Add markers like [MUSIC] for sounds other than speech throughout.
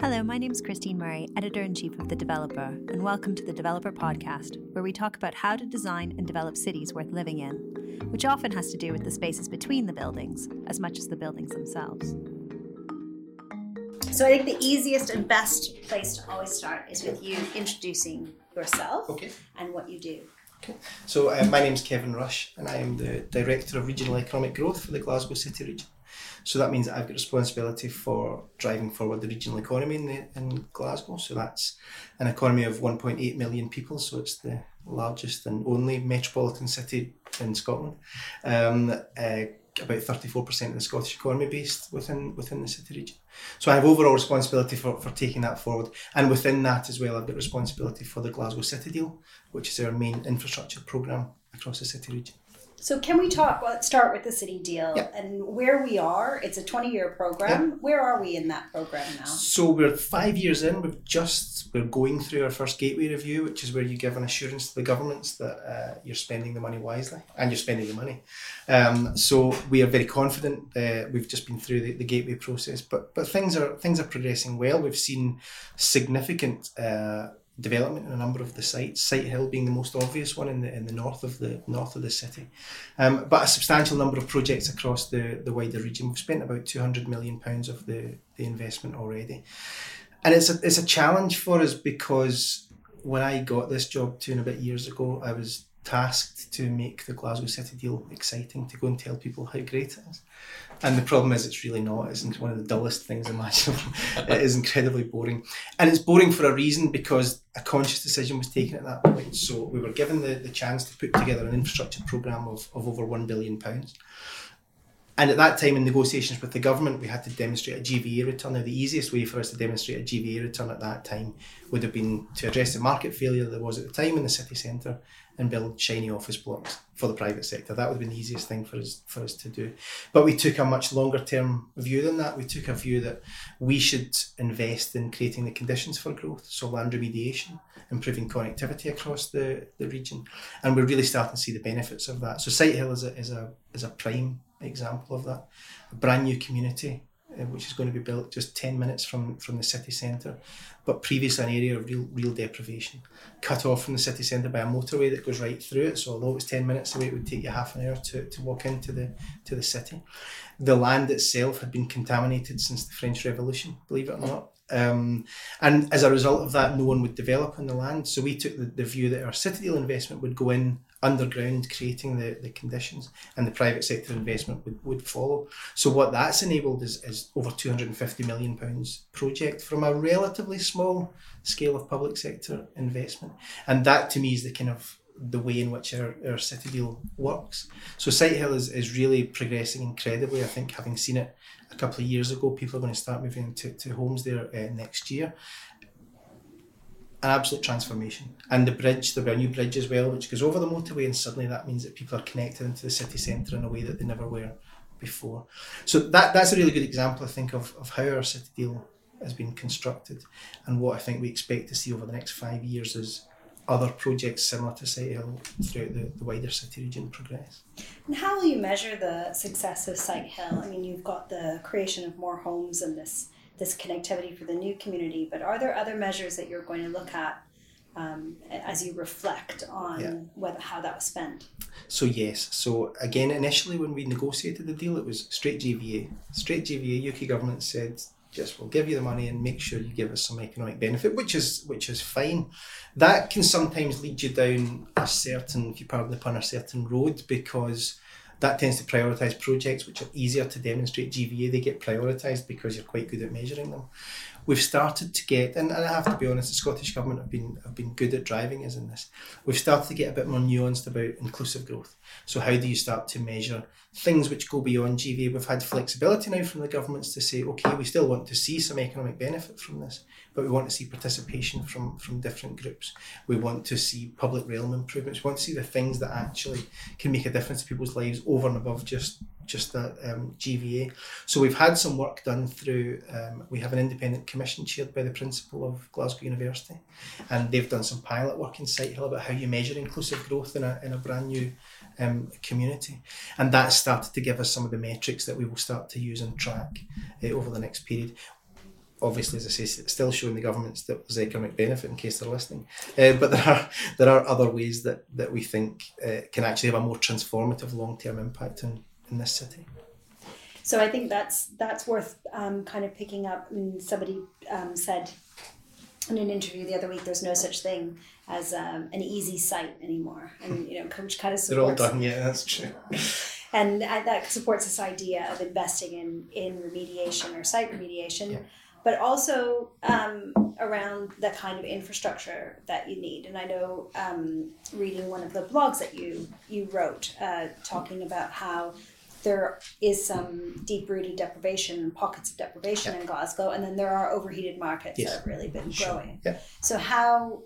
Hello, my name is Christine Murray, editor in chief of The Developer, and welcome to the Developer Podcast, where we talk about how to design and develop cities worth living in, which often has to do with the spaces between the buildings as much as the buildings themselves. So, I think the easiest and best place to always start is with you introducing yourself Okay. and what you do. Okay. So uh, my is Kevin Rush, and I am the director of regional economic growth for the Glasgow City region. So that means that I've got responsibility for driving forward the regional economy in, the, in Glasgow. So that's an economy of 1.8 million people. So it's the largest and only metropolitan city in Scotland. Um, uh, about 34% of the Scottish economy based within within the city region. So I have overall responsibility for, for taking that forward. And within that as well, I've got responsibility for the Glasgow City Deal, which is our main infrastructure programme across the city region. So, can we talk? Well, let's start with the city deal and where we are. It's a 20 year program. Where are we in that program now? So we're five years in. We've just we're going through our first gateway review, which is where you give an assurance to the governments that uh, you're spending the money wisely and you're spending the money. Um, so we are very confident. Uh, we've just been through the, the gateway process, but but things are things are progressing well. We've seen significant. Uh, development in a number of the sites Sighthill being the most obvious one in the in the north of the north of the city. Um, but a substantial number of projects across the the wider region. We've spent about 200 million pounds of the the investment already. And it's a, it's a challenge for us because when I got this job two and a bit years ago, I was tasked to make the Glasgow City deal exciting, to go and tell people how great it is. And the problem is, it's really not. It's one of the dullest things imaginable. [LAUGHS] it is incredibly boring. And it's boring for a reason because a conscious decision was taken at that point. So we were given the, the chance to put together an infrastructure programme of, of over £1 billion. And at that time, in negotiations with the government, we had to demonstrate a GVA return. Now, the easiest way for us to demonstrate a GVA return at that time would have been to address the market failure there was at the time in the city centre and build shiny office blocks for the private sector. That would have been the easiest thing for us for us to do. But we took a much longer term view than that. We took a view that we should invest in creating the conditions for growth, so land remediation, improving connectivity across the, the region, and we're really starting to see the benefits of that. So Sighthill is a is a is a prime example of that. A brand new community uh, which is going to be built just 10 minutes from, from the city centre, but previously an area of real real deprivation, cut off from the city centre by a motorway that goes right through it. So although it's 10 minutes away, it would take you half an hour to, to walk into the to the city. The land itself had been contaminated since the French Revolution, believe it or not. Um, and as a result of that, no one would develop on the land. So we took the, the view that our city deal investment would go in underground, creating the, the conditions, and the private sector investment would, would follow. So what that's enabled is, is over £250 million project from a relatively small scale of public sector investment. And that to me is the kind of the way in which our, our city deal works. So Sighthill is, is really progressing incredibly. I think having seen it a couple of years ago, people are going to start moving to, to homes there uh, next year. An absolute transformation. And the bridge, there'll be a new bridge as well, which goes over the motorway, and suddenly that means that people are connected into the city centre in a way that they never were before. So that that's a really good example, I think, of, of how our city deal has been constructed and what I think we expect to see over the next five years is other projects similar to Sighthill throughout the, the wider city region progress. And how will you measure the success of Sighthill? I mean, you've got the creation of more homes and this this connectivity for the new community, but are there other measures that you're going to look at um, as you reflect on Yeah. whether how that was spent? So yes, so again initially when we negotiated the deal it was straight GVA. Straight GVA, UK government said just we'll give you the money and make sure you give us some economic benefit, which is which is fine. That can sometimes lead you down a certain, if you pardon the pun, a certain road because that tends to prioritise projects which are easier to demonstrate GVA. They get prioritised because you're quite good at measuring them. We've started to get, and, and I have to be honest, the Scottish Government have been have been good at driving us in this. We've started to get a bit more nuanced about inclusive growth. So how do you start to measure things which go beyond GVA? We've had flexibility now from the governments to say, okay, we still want to see some economic benefit from this, but we want to see participation from from different groups. We want to see public realm improvements. We want to see the things that actually can make a difference to people's lives over and above just just that um, GVA. So we've had some work done through. Um, we have an independent commission chaired by the principal of Glasgow University, and they've done some pilot work in Sighthill about how you measure inclusive growth in a in a brand new um, community, and that started to give us some of the metrics that we will start to use and track uh, over the next period. obviously, as I say, still showing the governments that there's economic benefit in case they're listening. Uh, but there are there are other ways that that we think uh, can actually have a more transformative long term impact in, in this city. So I think that's that's worth um, kind of picking up. And somebody um, said in an interview the other week, there's no such thing as um, an easy site anymore, and you know, which kind of supports. They're all done, yeah, that's true. [LAUGHS] and that supports this idea of investing in in remediation or site remediation. Yeah. But also um, around the kind of infrastructure that you need, and I know um, reading one of the blogs that you you wrote, uh, talking about how there is some deep rooted deprivation, and pockets of deprivation yeah. in Glasgow, and then there are overheated markets yes. that have really been growing. Yeah. So how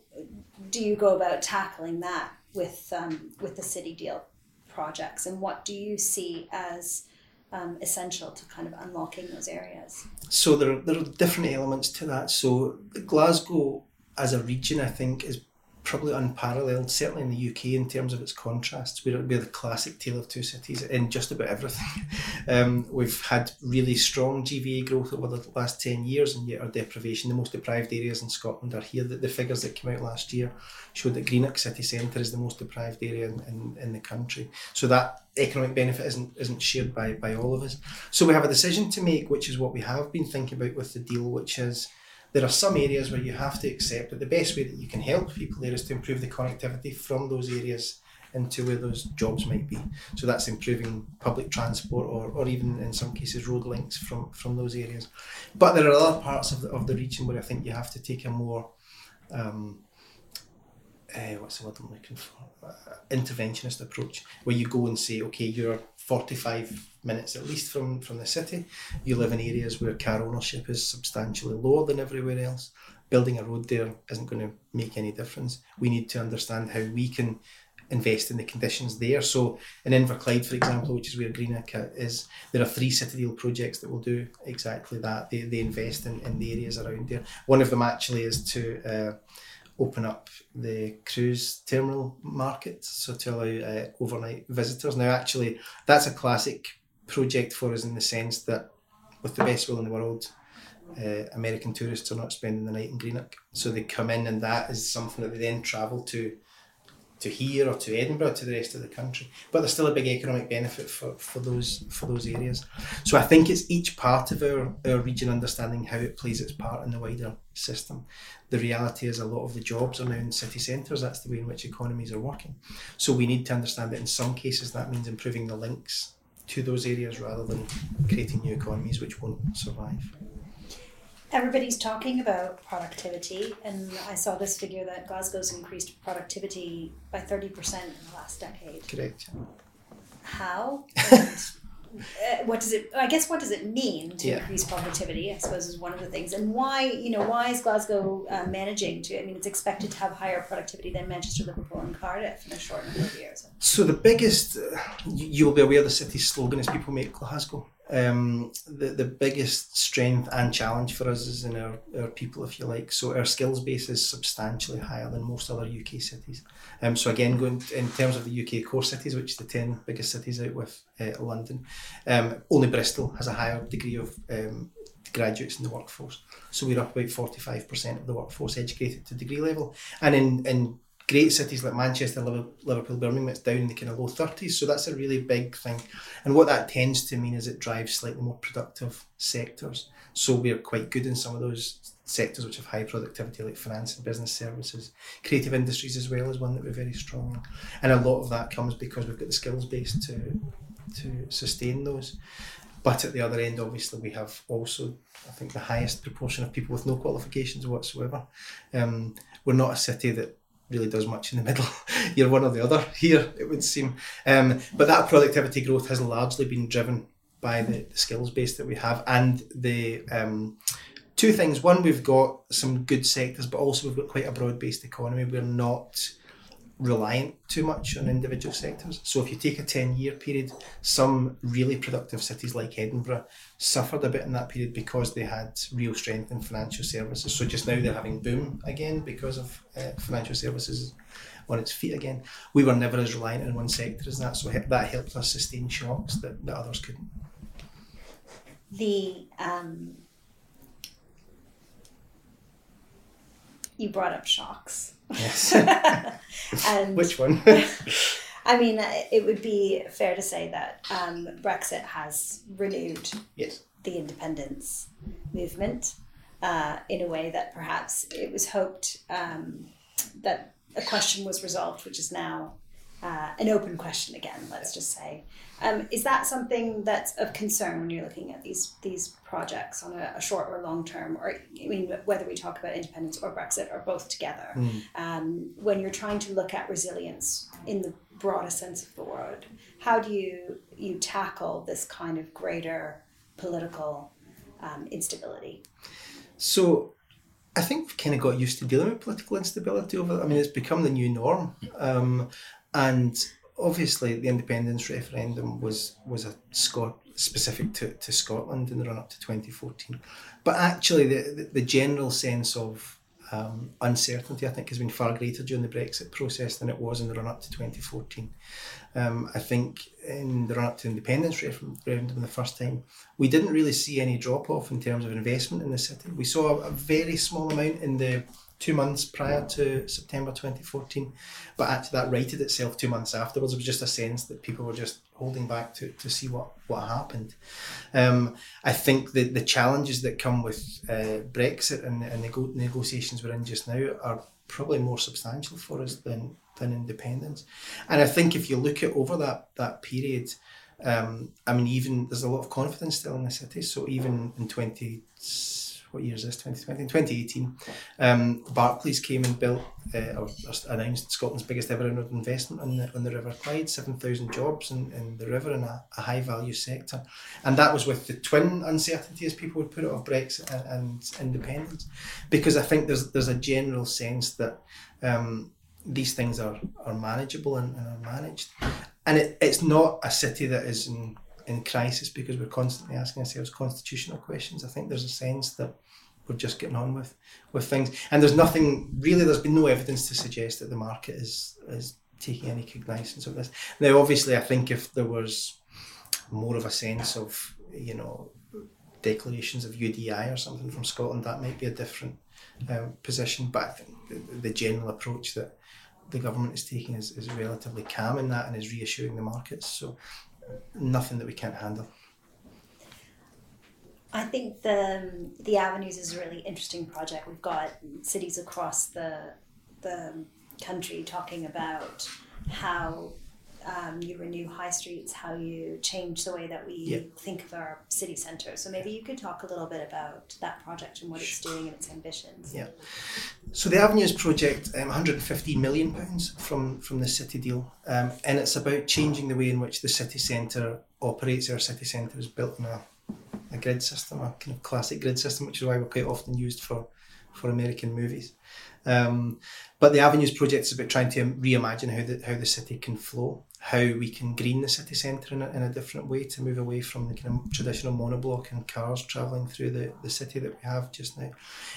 do you go about tackling that with um, with the city deal projects, and what do you see as um, essential to kind of unlocking those areas? So there are, there are different elements to that. So Glasgow as a region, I think, is probably unparalleled, certainly in the UK in terms of its contrasts. We're, we're the classic tale of two cities in just about everything. [LAUGHS] Um, we've had really strong GVA growth over the last 10 years, and yet our deprivation, the most deprived areas in Scotland are here. The, the figures that came out last year showed that Greenock city centre is the most deprived area in, in, in the country. So that economic benefit isn't isn't shared by, by all of us. So we have a decision to make, which is what we have been thinking about with the deal, which is there are some areas where you have to accept that the best way that you can help people there is to improve the connectivity from those areas into where those jobs might be. So that's improving public transport or, or even in some cases road links from, from those areas. But there are other parts of the, of the region where I think you have to take a more um, uh, what's the word I'm looking for? Uh, interventionist approach, where you go and say, okay, you're 45 minutes at least from, from the city. You live in areas where car ownership is substantially lower than everywhere else. Building a road there isn't going to make any difference. We need to understand how we can invest in the conditions there. So in Inverclyde, for example, which is where Greenock is, there are three City Deal projects that will do exactly that. They, they invest in, in the areas around there. One of them actually is to uh, open up the cruise terminal market, so to allow uh, overnight visitors. Now, actually, that's a classic project for us in the sense that, with the best will in the world, uh, American tourists are not spending the night in Greenock, so they come in, and that is something that they then travel to to here or to Edinburgh to the rest of the country. But there's still a big economic benefit for, for those for those areas. So I think it's each part of our, our region understanding how it plays its part in the wider system. The reality is a lot of the jobs are now in city centres. That's the way in which economies are working. So we need to understand that in some cases that means improving the links to those areas rather than creating new economies which won't survive everybody's talking about productivity, and I saw this figure that Glasgow's increased productivity by 30% in the last decade. Correct. How? [LAUGHS] uh, what does it, I guess, what does it mean to yeah. increase productivity, I suppose, is one of the things. And why, you know, why is Glasgow uh, managing to, I mean, it's expected to have higher productivity than Manchester, Liverpool, and Cardiff in a short number of years. So the biggest, uh, you'll be aware the city's slogan is people make Glasgow um, the, the biggest strength and challenge for us is in our, our people, if you like. So our skills base is substantially higher than most other UK cities. Um, so again, going in terms of the UK core cities, which the 10 biggest cities out with uh, London, um, only Bristol has a higher degree of um, graduates in the workforce. So we're up about 45% of the workforce educated to degree level. And in, in great cities like Manchester, Liverpool, Birmingham, it's down in the kind of low 30s. So that's a really big thing. And what that tends to mean is it drives slightly more productive sectors. So we're quite good in some of those sectors which have high productivity, like finance and business services. Creative industries as well is one that we're very strong in. And a lot of that comes because we've got the skills base to to sustain those. But at the other end, obviously, we have also, I think, the highest proportion of people with no qualifications whatsoever. Um, we're not a city that really does much in the middle. [LAUGHS] You're one or the other here, it would seem. Um, but that productivity growth has largely been driven by the, the skills base that we have and the um, two things. One, we've got some good sectors, but also we've got quite a broad based economy. We're not reliant too much on individual sectors. So if you take a 10 year period, some really productive cities like Edinburgh suffered a bit in that period because they had real strength in financial services. So just now they're having boom again because of uh, financial services on its feet again. We were never as reliant on one sector as that, so that helped us sustain shocks that, that others couldn't. The um you brought up shocks. Yes. [LAUGHS] and Which one? [LAUGHS] I mean, it would be fair to say that um, Brexit has renewed yes. the independence movement uh, in a way that perhaps it was hoped um, that a question was resolved, which is now uh, an open question again. Let's just say, um, is that something that's of concern when you're looking at these these projects on a, a short or long term, or I mean, whether we talk about independence or Brexit or both together? Mm. Um, when you're trying to look at resilience in the broadest sense of the word, how do you you tackle this kind of greater political um, instability? So I think we've kind of got used to dealing with political instability over. I mean, it's become the new norm, um, and obviously the independence referendum was was a Scot specific to, to Scotland in the run up to twenty fourteen, but actually the, the the general sense of um, uncertainty, I think, has been far greater during the Brexit process than it was in the run up to 2014. Um, I think in the run up to independence referendum the first time, we didn't really see any drop off in terms of investment in the city. We saw a, a very small amount in the two months prior to September 2014, but actually that righted itself two months afterwards. It was just a sense that people were just holding back to, to see what, what happened. Um, I think that the challenges that come with uh, Brexit and, and the negotiations we're in just now are probably more substantial for us than, than independence. And I think if you look at over that, that period, um, I mean, even there's a lot of confidence still in the city. So even in 20 what year is this? 2020 2018 um, Barclays came and built uh, or, announced Scotland's biggest ever investment on the, on the River Clyde 7,000 jobs in, in the river in a, a, high value sector. And that was with the twin uncertainty as people would put it of Brexit and, and independence. Because I think there's there's a general sense that um, these things are, are manageable and, and are managed. And it, it's not a city that is in in crisis because we're constantly asking ourselves constitutional questions. I think there's a sense that we're just getting on with with things, and there's nothing really. There's been no evidence to suggest that the market is is taking any cognizance of this. Now, obviously, I think if there was more of a sense of you know declarations of UDI or something from Scotland, that might be a different um, position. But I think the, the general approach that the government is taking is, is relatively calm in that and is reassuring the markets. So nothing that we can't handle. I think the the avenues is a really interesting project. We've got cities across the the country talking about how um, you renew high streets, how you change the way that we yeah. think of our city centre. So maybe you could talk a little bit about that project and what it's doing and its ambitions. Yeah. So the Avenues project, um, 115 million pounds from from the city deal, um, and it's about changing the way in which the city centre operates. Our city centre is built on a, a grid system, a kind of classic grid system, which is why we're quite often used for for American movies. Um, but the Avenues project is about trying to reimagine how the how the city can flow how we can green the city centre in a, in a different way to move away from the kind of traditional monoblock and cars travelling through the, the city that we have just now.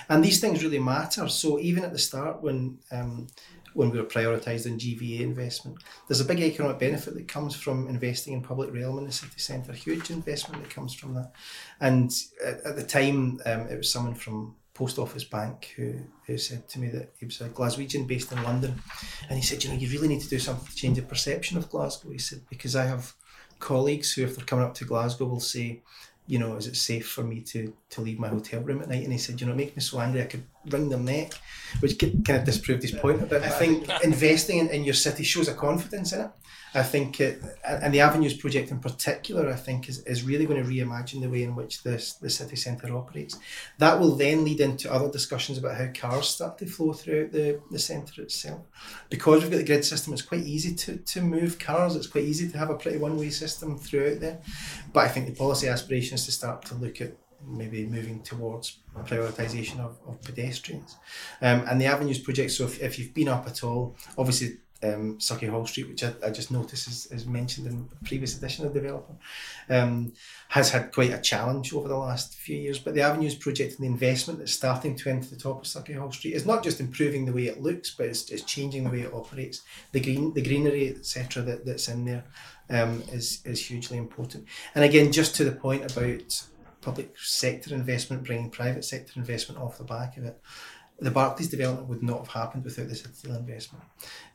And these things really matter. So even at the start when um, when we were prioritising GVA investment, there's a big economic benefit that comes from investing in public realm in the city centre, huge investment that comes from that. And at, at the time, um, it was someone from Post Office Bank who, who said to me that he was a Glaswegian based in London. And he said, you know, you really need to do something to change the perception of Glasgow. He said, because I have colleagues who, if they're coming up to Glasgow, will say, you know, is it safe for me to, to leave my hotel room at night? And he said, you know, it makes me so angry I could wring their neck, which kind of disproved his point a bit. I think [LAUGHS] investing in, in your city shows a confidence in it. I think it, and the Avenues project in particular, I think is, is really going to reimagine the way in which this the city centre operates. That will then lead into other discussions about how cars start to flow throughout the, the centre itself. Because we've got the grid system, it's quite easy to, to move cars, it's quite easy to have a pretty one way system throughout there. But I think the policy aspiration is to start to look at maybe moving towards prioritisation of, of pedestrians. Um, and the Avenues project, so if, if you've been up at all, obviously um, Sauchiehall Street, which I, I just noticed is, is mentioned in the previous edition of Developer, um, has had quite a challenge over the last few years. But the Avenues project and the investment that's starting to enter the top of Sauchiehall Street is not just improving the way it looks, but it's, it's changing the way it operates. The green, the greenery, etc., that, that's in there um, is is hugely important. And again, just to the point about public sector investment bringing private sector investment off the back of it the Barclays development would not have happened without the City Deal investment.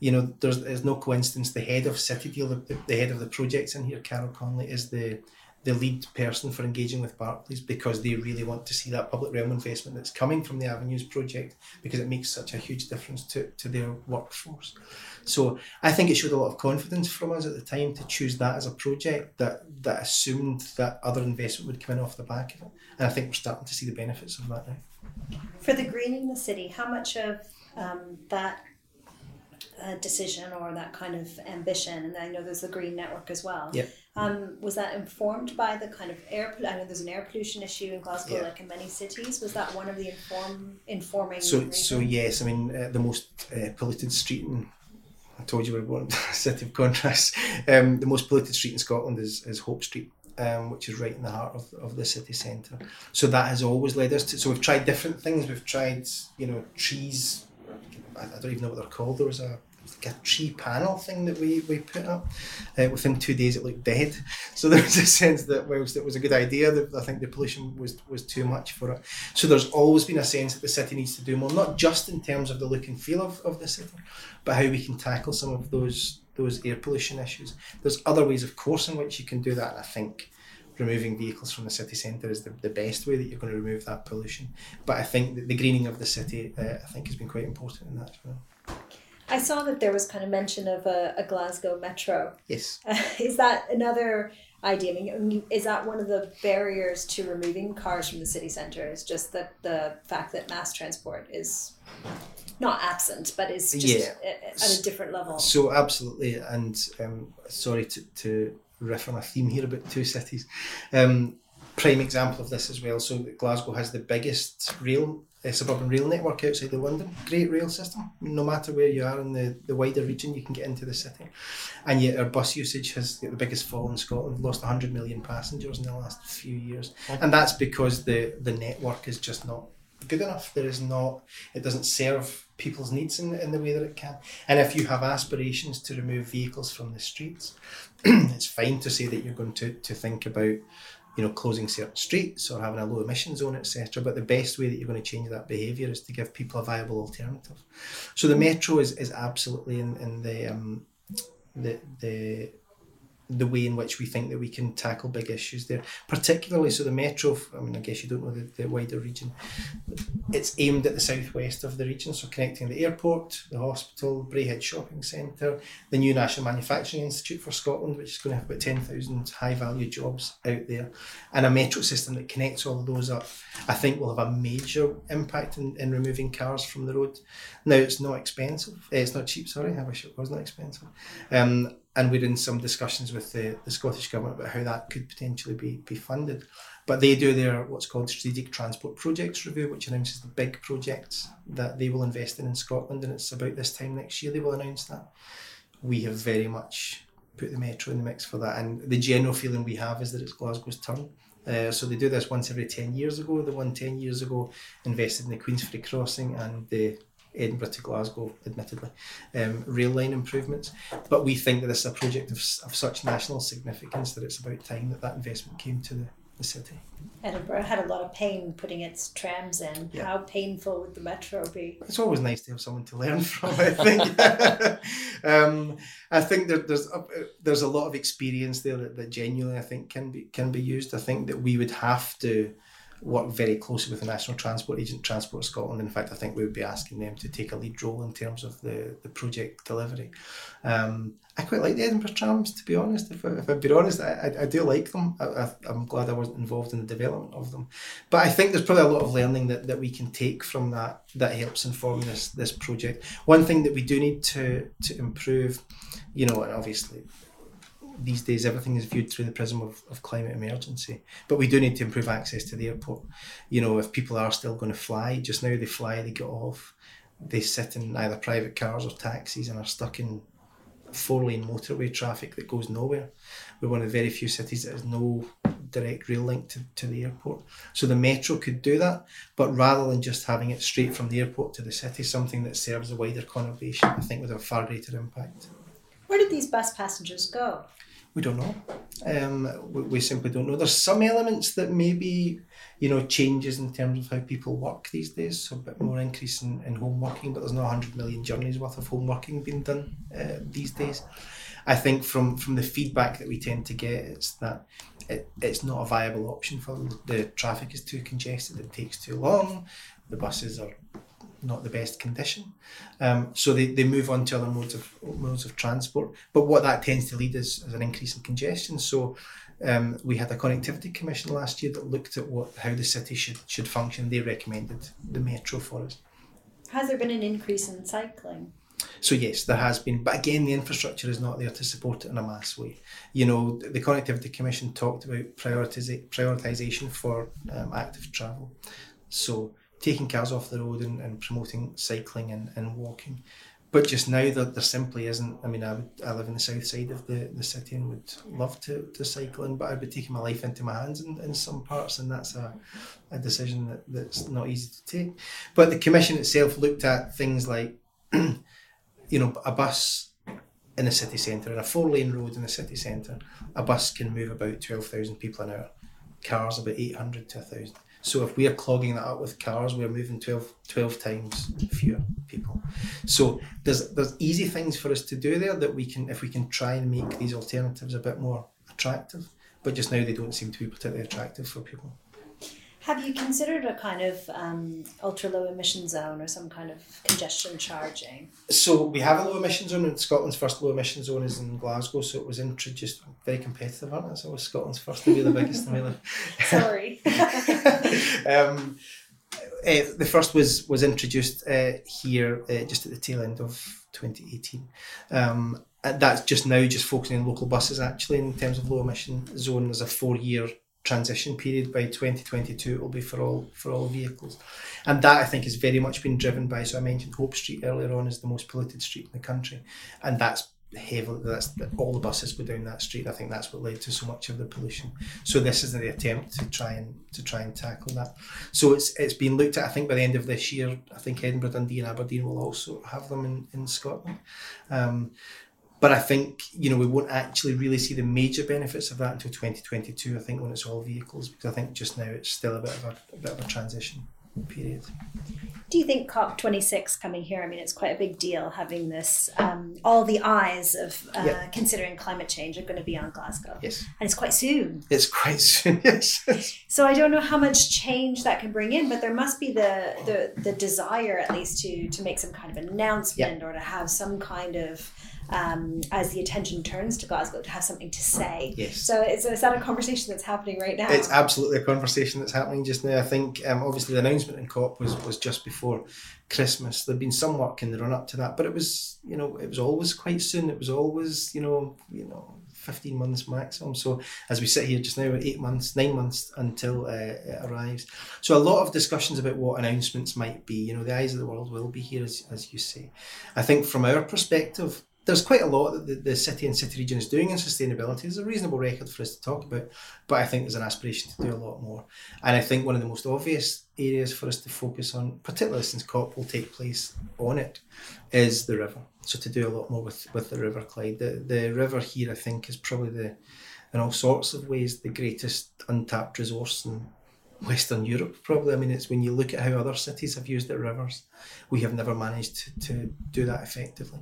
You know, there's, there's no coincidence. The head of City Deal, the, the head of the projects in here, Carol Conley, is the the lead person for engaging with Barclays because they really want to see that public realm investment that's coming from the Avenues project because it makes such a huge difference to, to their workforce. So I think it showed a lot of confidence from us at the time to choose that as a project that that assumed that other investment would come in off the back of it. And I think we're starting to see the benefits of that now. For the greening the city, how much of um, that uh, decision or that kind of ambition, and I know there's the green network as well. Yeah. Um, was that informed by the kind of air? I know there's an air pollution issue in Glasgow, Yeah. like in many cities. Was that one of the inform informing? So, so yes, I mean uh, the most uh, polluted street in I told you we we're one city of contrasts. Um, the most polluted street in Scotland is, is Hope Street, um, which is right in the heart of, of the city centre. So that has always led us to. So we've tried different things. We've tried, you know, trees. I, I don't even know what they're called. There was a like a tree panel thing that we, we put up. Uh, within two days, it looked dead. [LAUGHS] So there was a sense that whilst it was a good idea, that I think the pollution was was too much for it. So there's always been a sense that the city needs to do more, not just in terms of the look and feel of, of the city, but how we can tackle some of those those air pollution issues. There's other ways, of course, in which you can do that, and I think removing vehicles from the city centre is the, the best way that you're going to remove that pollution. But I think that the greening of the city, uh, I think, has been quite important in that as well. I saw that there was kind of mention of a, a Glasgow metro. Yes. [LAUGHS] is that another idea? I mean, is that one of the barriers to removing cars from the city centre? Is just that the fact that mass transport is not absent, but is just Yeah. at, at a different level. So absolutely, and um, sorry to, to riff on a theme here about two cities. Um, prime example of this as well. So Glasgow has the biggest rail uh, suburban rail network outside of London. Great rail system. No matter where you are in the, the wider region, you can get into the city. And yet our bus usage has got the biggest fall in Scotland. We've lost 100 million passengers in the last few years, and that's because the the network is just not good enough. There is not. It doesn't serve people's needs in, in the way that it can. And if you have aspirations to remove vehicles from the streets, [CLEARS THROAT] it's fine to say that you're going to, to think about, you know, closing certain streets or having a low emission zone, etc. But the best way that you're going to change that behaviour is to give people a viable alternative. So the metro is, is absolutely in, in the um, the the the way in which we think that we can tackle big issues there, particularly so the metro. I mean, I guess you don't know the, the wider region. It's aimed at the southwest of the region, so connecting the airport, the hospital, Braehead Shopping Centre, the new National Manufacturing Institute for Scotland, which is going to have about ten thousand high value jobs out there, and a metro system that connects all of those up. I think will have a major impact in, in removing cars from the road. Now it's not expensive. eh, It's not cheap. Sorry, I wish it was not expensive. Um, and we're in some discussions with the, the Scottish Government about how that could potentially be, be funded. But they do their what's called Strategic Transport Projects Review, which announces the big projects that they will invest in in Scotland, and it's about this time next year they will announce that. We have very much put the metro in the mix for that, and the general feeling we have is that it's Glasgow's turn. Uh, so they do this once every 10 years ago. The one 10 years ago invested in the Queensferry crossing and the Edinburgh to Glasgow, admittedly, um, rail line improvements. But we think that this is a project of, of such national significance that it's about time that that investment came to the, the city. Edinburgh had a lot of pain putting its trams in. Yeah. How painful would the metro be? It's always nice to have someone to learn [LAUGHS] from. I think. [LAUGHS] um, I think that there's a, there's a lot of experience there that, that genuinely I think can be can be used. I think that we would have to work very closely with the National Transport Agent, Transport Scotland. In fact, I think we would be asking them to take a lead role in terms of the, the project delivery. Um, I quite like the Edinburgh trams, to be honest. If, I, if I'd be honest, I, I, I do like them. I, I'm glad I wasn't involved in the development of them. But I think there's probably a lot of learning that, that we can take from that that helps inform this this project. One thing that we do need to to improve, you know, and obviously these days everything is viewed through the prism of, of climate emergency. But we do need to improve access to the airport. You know, if people are still going to fly, just now they fly, they get off, they sit in either private cars or taxis and are stuck in four lane motorway traffic that goes nowhere. We're one of the very few cities that has no direct rail link to, to the airport. So the metro could do that, but rather than just having it straight from the airport to the city, something that serves a wider conurbation, I think would have a far greater impact. Where did these bus passengers go? We don't know. Um, we, we simply don't know. There's some elements that maybe, you know, changes in terms of how people work these days. So a bit more increase in, in home working, but there's not 100 million journeys worth of home working being done uh, these days. I think from, from the feedback that we tend to get, it's that it, it's not a viable option for them. The traffic is too congested, it takes too long, the buses are not the best condition. Um, so they, they move on to other modes of modes of transport. But what that tends to lead is, is an increase in congestion. So um, we had a connectivity commission last year that looked at what how the city should should function. They recommended the metro for us. Has there been an increase in cycling? So yes, there has been, but again, the infrastructure is not there to support it in a mass way. You know, the Connectivity Commission talked about prioritization for um, active travel. So taking cars off the road and, and promoting cycling and, and walking. But just now there, there simply isn't. I mean, I, would, I live in the south side of the, the city and would love to, to cycle in, but I'd be taking my life into my hands in, in some parts, and that's a, a decision that, that's not easy to take. But the commission itself looked at things like, [CLEARS THROAT] you know, a bus in the city centre, in a four lane road in the city centre, a bus can move about 12,000 people an hour, cars about 800 to 1,000. So if we are clogging that up with cars, we're moving 12, 12 times fewer people. So there's there's easy things for us to do there that we can if we can try and make these alternatives a bit more attractive. But just now they don't seem to be particularly attractive for people. Have you considered a kind of um, ultra low emission zone or some kind of congestion charging? So we have a low emission zone, and Scotland's first low emission zone is in Glasgow. So it was introduced very competitive, aren't it? So it was Scotland's first to be the biggest. [LAUGHS] [LAUGHS] Sorry. [LAUGHS] um, uh, the first was was introduced uh, here uh, just at the tail end of 2018. Um, and that's just now just focusing on local buses actually in terms of low emission zone. There's a four year transition period by 2022 it will be for all for all vehicles. And that I think has very much been driven by so I mentioned Hope Street earlier on as the most polluted street in the country. And that's heavily that's all the buses go down that street. I think that's what led to so much of the pollution. So this is the attempt to try and to try and tackle that. So it's it's been looked at I think by the end of this year. I think Edinburgh Dundee and Aberdeen will also have them in, in Scotland. Um, but I think you know we won't actually really see the major benefits of that until 2022. I think when it's all vehicles, because I think just now it's still a bit of a, a bit of a transition period. Do you think COP26 coming here? I mean, it's quite a big deal having this. Um, all the eyes of uh, yep. considering climate change are going to be on Glasgow. Yes, and it's quite soon. It's quite soon. [LAUGHS] Yes. so I don't know how much change that can bring in, but there must be the the, the desire at least to to make some kind of announcement yep. or to have some kind of um, as the attention turns to Glasgow to have something to say. Yes. So is, is that a conversation that's happening right now? It's absolutely a conversation that's happening just now. I think um, obviously the announcement in COP was, was just before Christmas. There'd been some work in the run up to that, but it was you know it was always quite soon. It was always you know you know 15 months maximum. So as we sit here just now, eight months, nine months until uh, it arrives. So a lot of discussions about what announcements might be. You know, the eyes of the world will be here, as, as you say. I think from our perspective, there's quite a lot that the, the city and city region is doing in sustainability. There's a reasonable record for us to talk about, but I think there's an aspiration to do a lot more. And I think one of the most obvious areas for us to focus on, particularly since COP will take place on it, is the river. So to do a lot more with, with the River Clyde. The, the river here, I think, is probably the, in all sorts of ways, the greatest untapped resource in Western Europe, probably. I mean, it's when you look at how other cities have used their rivers, we have never managed to, to do that effectively.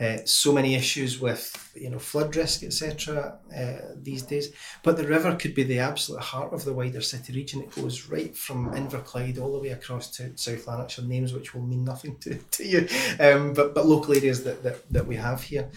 Uh, so many issues with you know flood risk, etc. Uh, these days, but the river could be the absolute heart of the wider city region. It goes right from Inverclyde all the way across to South Lanarkshire, names which will mean nothing [LAUGHS] to, to you, um, but but local areas that, that, that we have here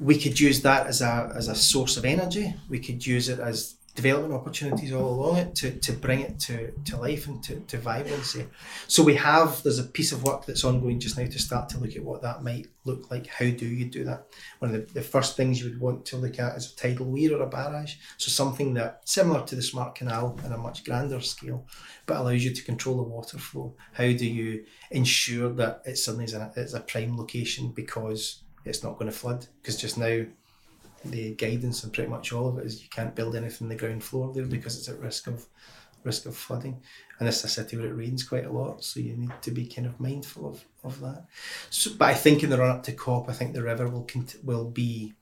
we could use that as a as a source of energy. We could use it as development opportunities all along it to, to bring it to, to life and to, to vibrancy. So we have, there's a piece of work that's ongoing just now to start to look at what that might look like. How do you do that? One of the, the first things you would want to look at is a tidal weir or a barrage. So something that similar to the smart canal on a much grander scale, but allows you to control the water flow. How do you ensure that it suddenly is a, it's a prime location because it's not going to flood? Because just now the guidance and pretty much all of it is you can't build anything on the ground floor there because it's at risk of risk of flooding. And it's a city where it rains quite a lot, so you need to be kind of mindful of, of that. So, but I think in the run up to COP, I think the river will cont- will be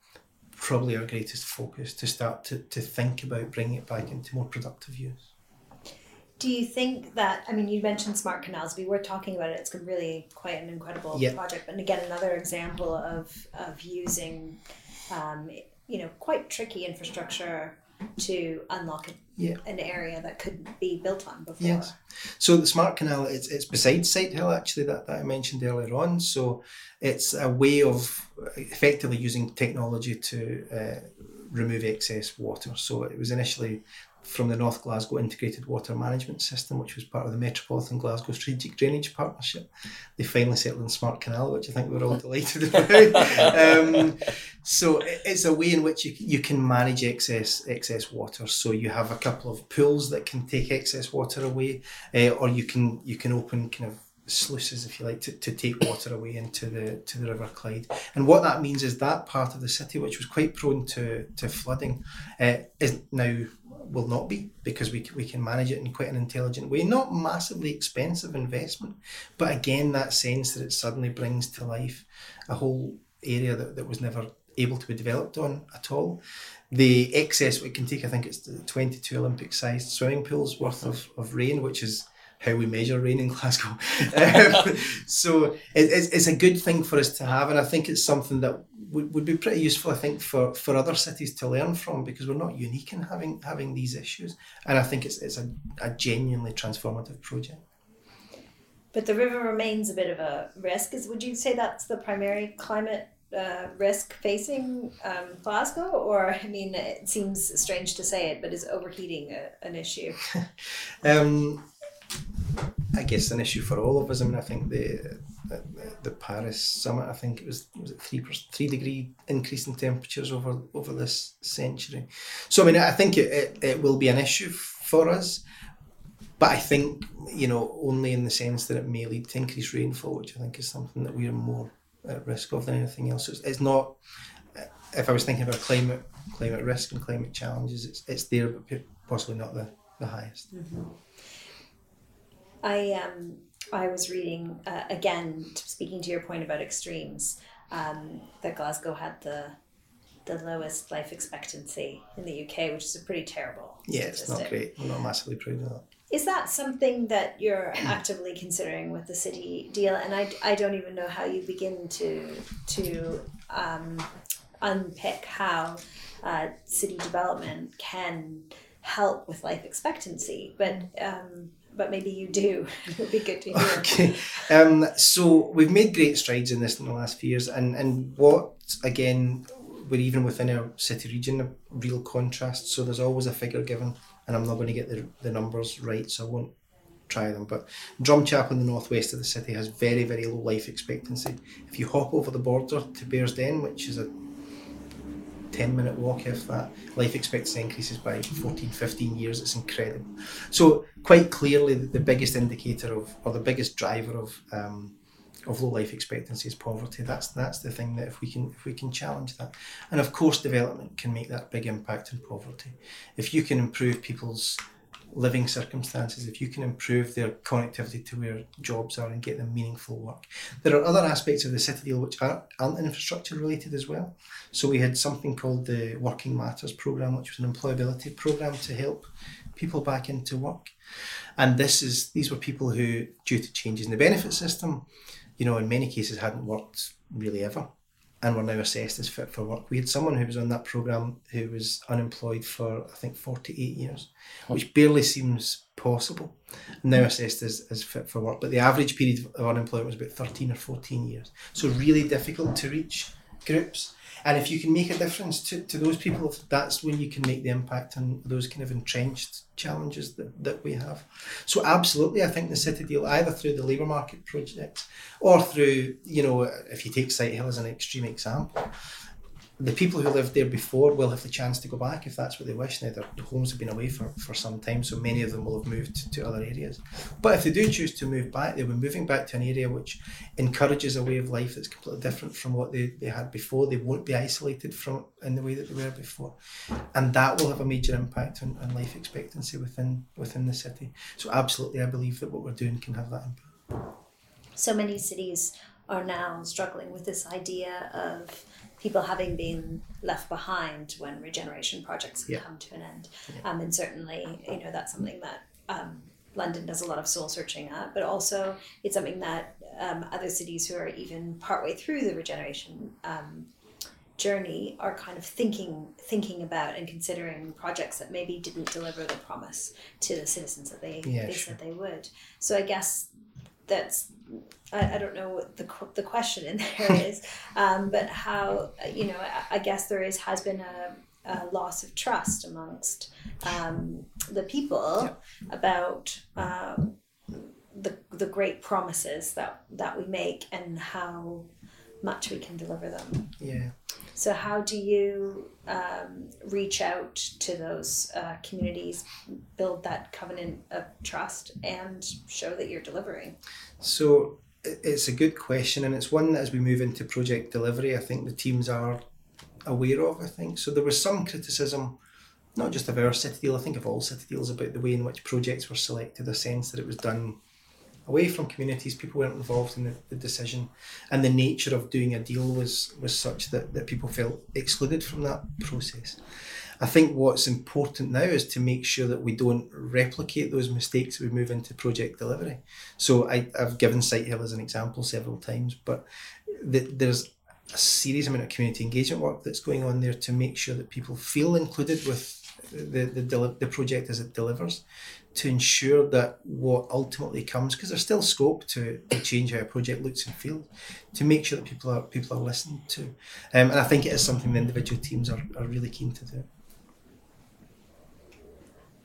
probably our greatest focus to start to, to think about bringing it back into more productive use. Do you think that I mean you mentioned smart canals? We were talking about it. It's really quite an incredible Yeah. project, and again another example of of using, um, you know, quite tricky infrastructure to unlock Yeah. an area that couldn't be built on before. Yes. So the Smart Canal, it's, it's beside Sighthill actually that, that I mentioned earlier on. So it's a way of effectively using technology to uh, remove excess water. So it was initially from the North Glasgow Integrated Water Management System, which was part of the Metropolitan Glasgow Strategic Drainage Partnership. They finally settled on Smart Canal, which I think we're all delighted about. [LAUGHS] um, so it's a way in which you, you can manage excess excess water. So you have a couple of pools that can take excess water away, uh, or you can you can open kind of sluices, if you like, to, to take water away into the to the River Clyde. And what that means is that part of the city, which was quite prone to to flooding, uh, is now will not be because we, we can manage it in quite an intelligent way. Not massively expensive investment, but again, that sense that it suddenly brings to life a whole area that, that was never able to be developed on at all. The excess we can take, I think it's the 22 Olympic sized swimming pools worth of, of rain, which is how we measure rain in Glasgow. [LAUGHS] um, so it, it's, it's a good thing for us to have, and I think it's something that would, would be pretty useful, I think, for, for other cities to learn from because we're not unique in having having these issues, and I think it's, it's a, a genuinely transformative project. But the river remains a bit of a risk. Is would you say that's the primary climate uh, risk facing um, Glasgow, or I mean, it seems strange to say it, but is overheating a, an issue? [LAUGHS] Um, I guess an issue for all of us. I mean, I think the the, Paris summit. I think it was was it three three degree increase in temperatures over over this century. So I mean, I think it, it, it will be an issue for us, but I think you know only in the sense that it may lead to increased rainfall, which I think is something that we are more at risk of than anything else. It's, it's not. If I was thinking about climate climate risk and climate challenges, it's it's there, but possibly not the the highest. I um I was reading uh, again, speaking to your point about extremes, um, that Glasgow had the the lowest life expectancy in the UK, which is a pretty terrible. Yeah, it's not great. I'm not massively proud of that. Is that something that you're actively considering with the city deal? And I, I don't even know how you begin to to um, unpick how uh, city development can help with life expectancy, but um, but maybe you do. [LAUGHS] it would be good to hear. Okay. Um, so we've made great strides in this in the last few years, and and what again, we're even within our city region a real contrast. So there's always a figure given, and I'm not going to get the the numbers right, so I won't try them. But Drumchapel in the northwest of the city has very very low life expectancy. If you hop over the border to Bearsden, which is a 10 minute walk if that. Life expectancy increases by 14 15 years. It's incredible. So quite clearly the biggest indicator of or the biggest driver of um, of low life expectancy is poverty. That's that's the thing that if we can if we can challenge that. And of course development can make that big impact in poverty. If you can improve people's living circumstances if you can improve their connectivity to where jobs are and get them meaningful work. There are other aspects of the city deal which aren't, aren't infrastructure related as well. So we had something called the Working Matters program, which was an employability program to help people back into work. And this is these were people who, due to changes in the benefit system, you know, in many cases hadn't worked really ever, and were now assessed as fit for work. We had someone who was on that program who was unemployed for I think forty eight years, oh. which barely seems possible. Now assessed as, as fit for work, but the average period of unemployment was about thirteen or fourteen years. So really difficult to reach groups. And if you can make a difference to, to those people, that's when you can make the impact on those kind of entrenched challenges that, that we have. So absolutely, I think the city deal, either through the labour market project or through, you know, if you take Sighthill as an extreme example, the people who lived there before will have the chance to go back if that's what they wish. Now their homes have been away for, for some time, so many of them will have moved to, other areas. But if they do choose to move back, they'll be moving back to an area which encourages a way of life that's completely different from what they, they had before. They won't be isolated from in the way that they were before. And that will have a major impact on, on life expectancy within within the city. So absolutely I believe that what we're doing can have that impact. so many cities are now struggling with this idea of people having been left behind when regeneration projects have Yeah. come to an end. Um, and certainly, you know, that's something that um, London does a lot of soul searching at, but also it's something that um, other cities who are even partway through the regeneration um, journey are kind of thinking thinking about and considering projects that maybe didn't deliver the promise to the citizens that they, Yeah, they sure. said they would. So I guess that's I, I don't know what the the question in there [LAUGHS] is, um, but how you know I, I guess there is has been a, a loss of trust amongst um, the people about um, the the great promises that that we make and how much we can deliver them. Yeah. So how do you um, reach out to those uh, communities, build that covenant of trust, and show that you're delivering? So it's a good question, and it's one that as we move into project delivery, I think the teams are aware of. I think so. There was some criticism, not just of our city deal. I think of all city deals about the way in which projects were selected. A sense that it was done away from communities. People weren't involved in the, the decision, and the nature of doing a deal was was such that that people felt excluded from that process. I think what's important now is to make sure that we don't replicate those mistakes we move into project delivery. So I, I've given Sighthill as an example several times, but th- there's a serious amount of community engagement work that's going on there to make sure that people feel included with the the, deli- the project as it delivers, to ensure that what ultimately comes, because there's still scope to, to change how a project looks and feels, to make sure that people are people are listened to, um, and I think it is something the individual teams are, are really keen to do.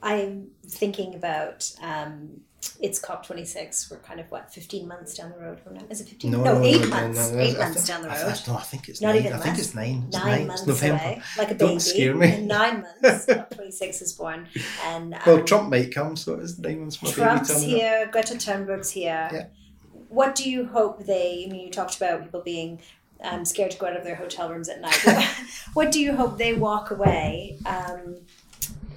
I'm thinking about um, it's COP26. We're kind of what 15 months down the road from now. Is it 15? No, eight months. eight I months think- down the road. I, no, I think it's Not nine. even I think it's nine. It's nine nine. months It's November. away, like a Don't baby. scare me. In nine months, [LAUGHS] COP26 is born, and um, Well, Trump might come, so it's nine months from Trump's turning up. here. Greta Thunberg's here. Yeah. What do you hope they? I mean, you talked about people being um, scared to go out of their hotel rooms at night. [LAUGHS] what do you hope they walk away? Um,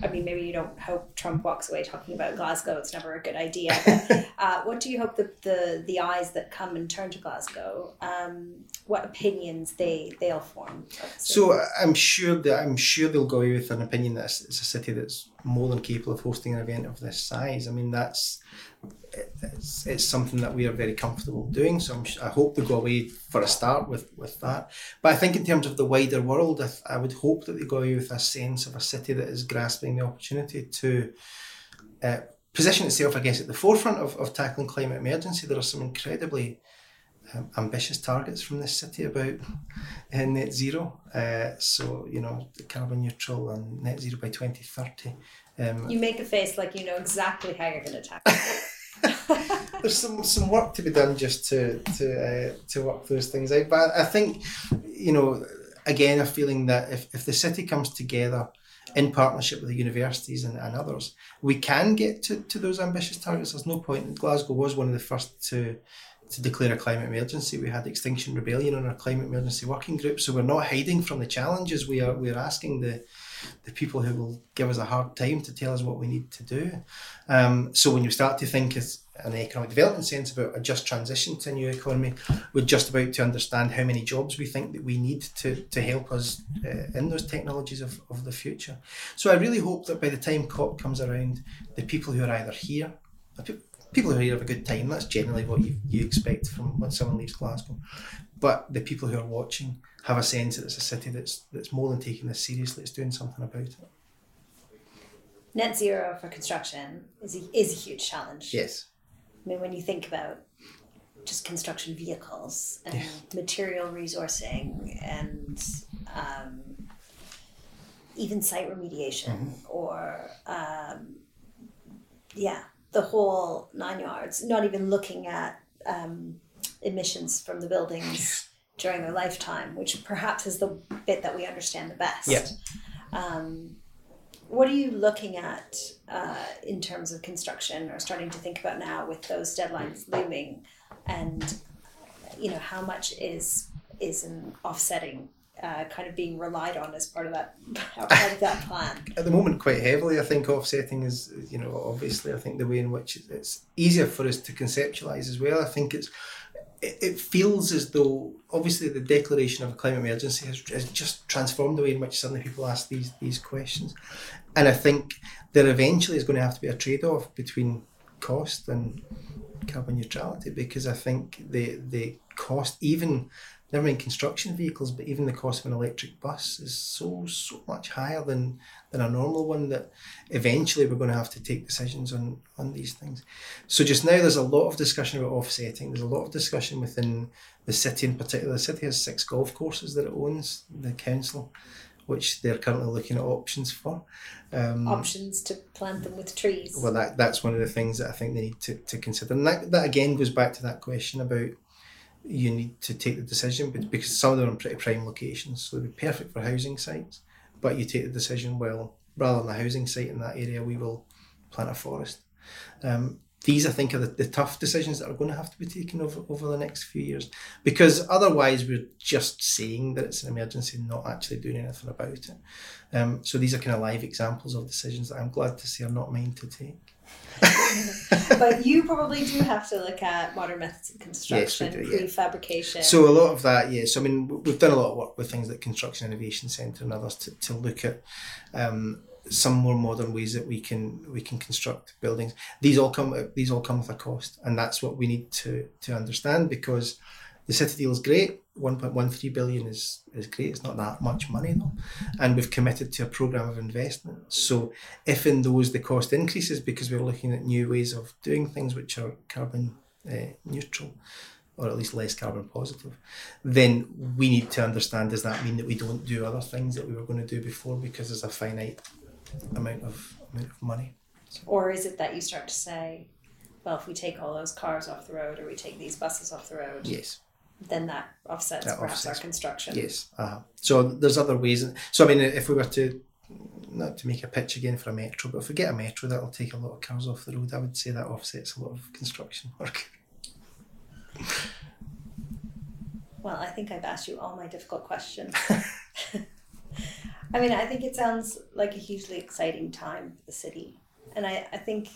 I mean, maybe you don't hope Trump walks away talking about Glasgow. It's never a good idea. [LAUGHS] But, uh, what do you hope the, the the eyes that come and turn to Glasgow? Um, what opinions they they'll form? of the city? So I'm sure that I'm sure they'll go away with an opinion that it's a city that's more than capable of hosting an event of this size. I mean, that's it's, it's something that we are very comfortable doing. So I hope they go away for a start with with that. But I think in terms of the wider world, I, th- I would hope that they go away with a sense of a city that is grasping the opportunity to. Uh, position itself, I guess, at the forefront of, of tackling climate emergency. There are some incredibly um, ambitious targets from this city about uh, net zero. Uh, so, you know, carbon neutral and net zero by 2030. Um, you make a face like you know exactly how you're going to tackle it. [LAUGHS] [LAUGHS] there's some, some work to be done just to to uh, to work those things out. But I think, you know, again, a feeling that if, if the city comes together in partnership with the universities and, and others, we can get to, to those ambitious targets. There's no point. Glasgow was one of the first to to declare a climate emergency. We had Extinction Rebellion on our climate emergency working group, so we're not hiding from the challenges. We are we're asking the the people who will give us a hard time to tell us what we need to do. Um, so when you start to think as an economic development sense about a just transition to a new economy, we're just about to understand how many jobs we think that we need to, to help us uh, in those technologies of, of the future. So I really hope that by the time COP comes around, the people who are either here, people who are here have a good time, that's generally what you, you expect from when someone leaves Glasgow. But the people who are watching have a sense that it's a city that's that's more than taking this seriously, it's doing something about it. Net zero for construction is a, is a huge challenge. Yes. I mean, when you think about just construction vehicles and material resourcing and um, even site remediation or um, yeah, the whole nine yards. Not even looking at um, emissions from the buildings during their lifetime, which perhaps is the bit that we understand the best. Yeah. Um, what are you looking at uh, in terms of construction or starting to think about now with those deadlines looming and you know how much is is an offsetting uh, kind of being relied on as part of that [LAUGHS] part of that plan At the moment, quite heavily, I think offsetting is, you know, obviously, I think the way in which it's easier for us to conceptualise as well. I think it's it, it feels as though obviously the declaration of a climate emergency has, has just transformed the way in which suddenly people ask these these questions, and I think there eventually is going to have to be a trade off between cost and carbon neutrality because I think the the cost even never mind construction vehicles, but even the cost of an electric bus is so so much higher than than a normal one that eventually we're going to have to take decisions on on these things. So just now there's a lot of discussion about offsetting. There's a lot of discussion within the city in particular. The city has six golf courses that it owns. The council. Which they're currently looking at options for. Um, options to plant them with trees. Well, that, that's one of the things that I think they need to, to consider. And that, that again goes back to that question about you need to take the decision because some of them are in pretty prime locations, so they'd be perfect for housing sites. But you take the decision, well, rather than a housing site in that area, we will plant a forest. Um, these, I think, are the, the tough decisions that are going to have to be taken over, over the next few years because otherwise we're just saying that it's an emergency and not actually doing anything about it. Um, so these are kind of live examples of decisions that I'm glad to see are not mine to take. But you probably do have to look at modern methods of construction, yes, do, yeah. prefabrication. So a lot of that, yes. I mean, we've done a lot of work with things like Construction Innovation Centre and others to, to look at um, some more modern ways that we can we can construct buildings. These all come these all come with a cost, and that's what we need to to understand because the city deal is great. 1.13 billion is, is great. It's not that much money though. And we've committed to a programme of investment. So if in those the cost increases because we're looking at new ways of doing things which are carbon uh, neutral or at least less carbon positive, then we need to understand does that mean that we don't do other things that we were going to do before because there's a finite amount of amount of money. So. Or is it that you start to say, well, if we take all those cars off the road or we take these buses off the road, yes, then that offsets that perhaps offsets. our construction. Yes. Uh, so there's other ways. So I mean, if we were to not to make a pitch again for a metro, but if we get a metro that'll take a lot of cars off the road, I would say that offsets a lot of construction work. [LAUGHS] Well, I think I've asked you all my difficult questions. [LAUGHS] I mean, I think it sounds like a hugely exciting time for the city. And I, I think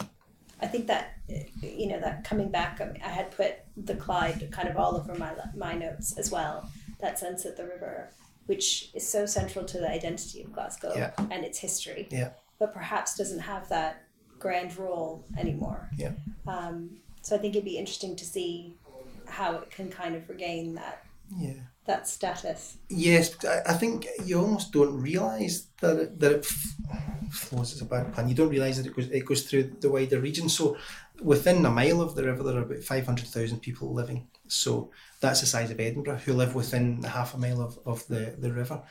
I think that you know that coming back, I had put the Clyde kind of all over my my notes as well. That sense of the river, which is so central to the identity of Glasgow yeah. and its history, yeah. but perhaps doesn't have that grand role anymore. Yeah. Um, so I think it'd be interesting to see how it can kind of regain that. Yeah that status. Yes, I think you almost don't realise that it, that it flows is a bad pun. You don't realise that it goes it goes through the wider region. So within a mile of the river, there are about five hundred thousand people living. So that's the size of Edinburgh who live within half a mile of, of the, the river.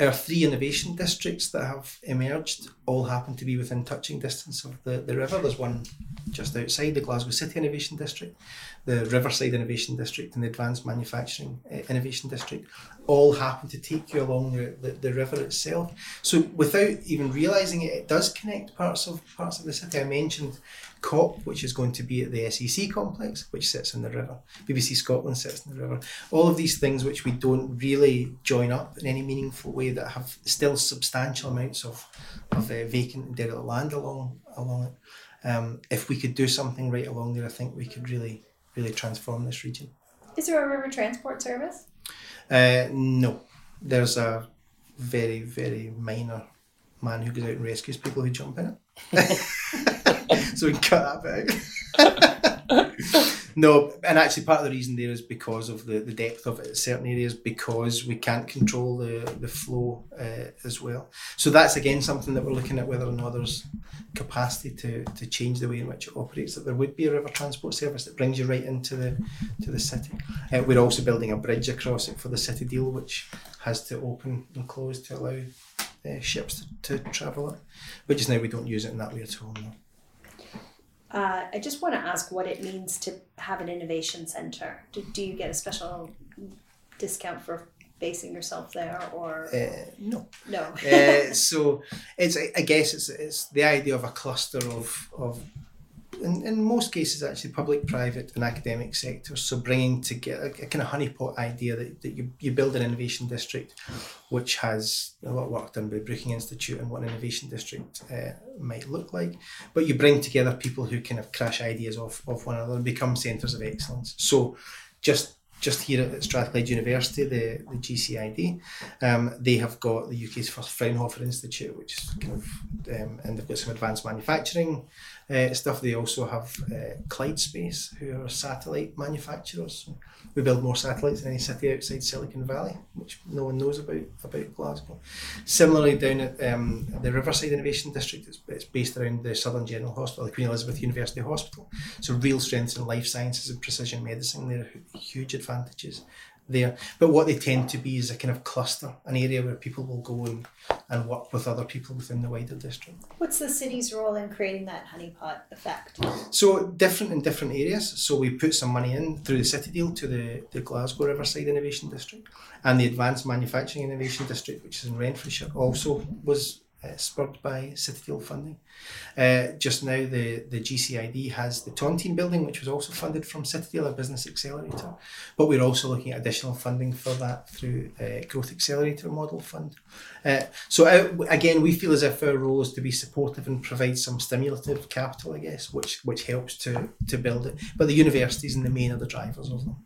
Our three innovation districts that have emerged all happen to be within touching distance of the, the river. There's one just outside the Glasgow City Innovation District, the Riverside Innovation District, and the Advanced Manufacturing uh, Innovation District. All happen to take you along the, the, the river itself. So without even realising it, it does connect parts of parts of the city. I mentioned COP, which is going to be at the SEC complex, which sits in the river. BBC Scotland sits in the river. All of these things which we don't really join up in any meaningful way that have still substantial amounts of, of uh, vacant and derelict land along along it. Um, if we could do something right along there, I think we could really, really transform this region. Is there a river transport service? Uh, no. There's a very, very minor man who goes out and rescues people who jump in it. [LAUGHS] so we can cut that back. [LAUGHS] no, and actually part of the reason there is because of the, the depth of it in certain areas, because we can't control the, the flow uh, as well. So that's again something that we're looking at whether or not there's capacity to, to change the way in which it operates, that there would be a river transport service that brings you right into the to the city. Uh, we're also building a bridge across it for the city deal, which has to open and close to allow uh, ships to, to travel it. But just now we don't use it in that way at all. No. Uh, I just want to ask what it means to have an innovation center. Do, do you get a special discount for basing yourself there, or uh, no? No. uh, [LAUGHS] so it's I guess it's it's the idea of a cluster of of in, in most cases actually public, private and academic sectors. So bringing together a, a kind of honeypot idea that, that you, you build an innovation district which has a lot of work done by Brookings Institute and what an innovation district uh, might look like. But you bring together people who kind of crash ideas off, off one another and become centres of excellence. So just just here at Strathclyde University, the, the GCID, um, they have got the UK's first Fraunhofer Institute, which is kind of, um, and they've got some advanced manufacturing uh, stuff. They also have uh, Clyde Space, who are satellite manufacturers. So we build more satellites than any city outside Silicon Valley, which no one knows about about Glasgow. Similarly, down at um, the Riverside Innovation District, it's, it's based around the Southern General Hospital, the Queen Elizabeth University Hospital. So real strengths in life sciences and precision medicine. There are huge advantages there. But what they tend to be is a kind of cluster, an area where people will go and, and work with other people within the wider district. What's the city's role in creating that honeypot effect? So different in different areas. So we put some money in through the city deal to the, the Glasgow Riverside Innovation District and the Advanced Manufacturing Innovation District, which is in Renfrewshire, also was uh, spurred by City Deal funding. Uh, just now, the, the GCID has the Tontine building, which was also funded from City Deal, a business accelerator. But we're also looking at additional funding for that through uh, Growth Accelerator Model Fund. Uh, so, uh, again, we feel as if our role is to be supportive and provide some stimulative capital, I guess, which, which helps to, to build it. But the universities and the main are the drivers of them.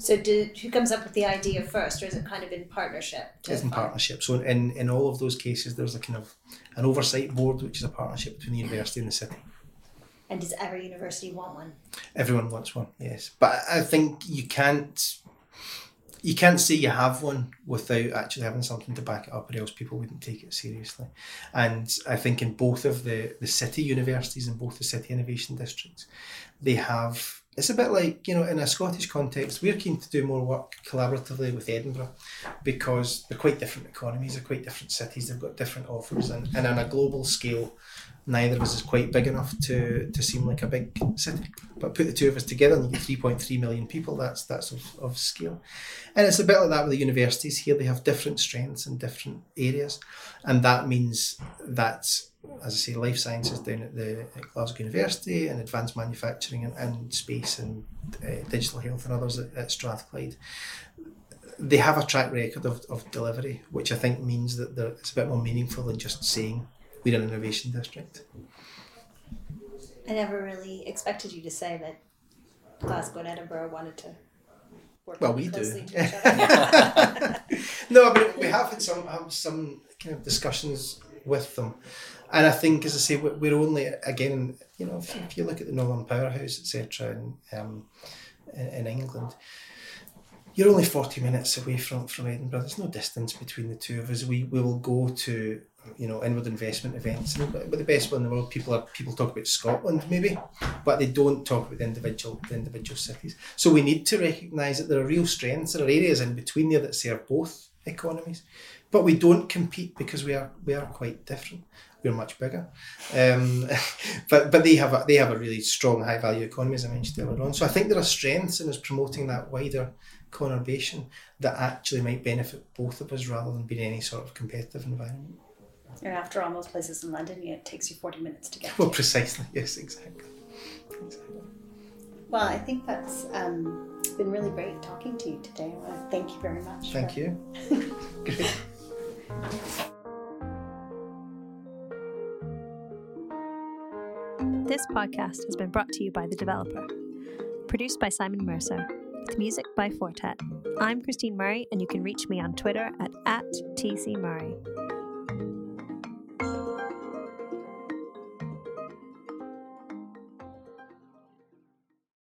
So, did, who comes up with the idea first, or is it kind of in partnership? It's in partnership. So, in, in all of those cases, there's a kind of an oversight board, which is a partnership between the university and the city. And does every university want one? Everyone wants one, yes. But I think you can't you can't say you have one without actually having something to back it up, or else people wouldn't take it seriously. And I think in both of the, the city universities and both the city innovation districts, they have it's a bit like you know in a Scottish context we're keen to do more work collaboratively with Edinburgh because they're quite different economies they're quite different cities they've got different offers and, and on a global scale neither of us is quite big enough to, to seem like a big city. But put the two of us together and you get 3.3 million people that's that's of, of scale. And it's a bit like that with the universities. Here they have different strengths in different areas. And that means that as I say, life sciences down at the at Glasgow University and advanced manufacturing and, and space and uh, digital health and others at, at Strathclyde. They have a track record of, of delivery, which I think means that it's a bit more meaningful than just saying we're an innovation district. I never really expected you to say that Glasgow and Edinburgh wanted to work well, we do. [LAUGHS] no, but we have had some have some kind of discussions with them and I think, as I say, we're only again, you know, if, if you look at the Northern Powerhouse, etc., in, um, in, in England, you're only forty minutes away from from Edinburgh. There's no distance between the two of us. We we will go to you know inward investment events, but the best one in the world, people are people talk about Scotland maybe, but they don't talk about the individual the individual cities. So we need to recognise that there are real strengths. There are areas in between there that serve both economies, but we don't compete because we are we are quite different we're much bigger. Um, [LAUGHS] but but they have a, they have a really strong high value economy as I mentioned earlier on. So I think there are strengths in us promoting that wider conurbation that actually might benefit both of us rather than being any sort of competitive environment. And after all, most places in London, it takes you forty minutes to get. There. Well, precisely. [LAUGHS] Yes, exactly. exactly. Well, I think that's um, been really great talking to you today. thank you very much. Thank for... you. [LAUGHS] Great. This podcast has been brought to you by The Developer, produced by Simon Mercer, with music by Fortet. I'm Christine Murray, and you can reach me on Twitter at, at TCMurray.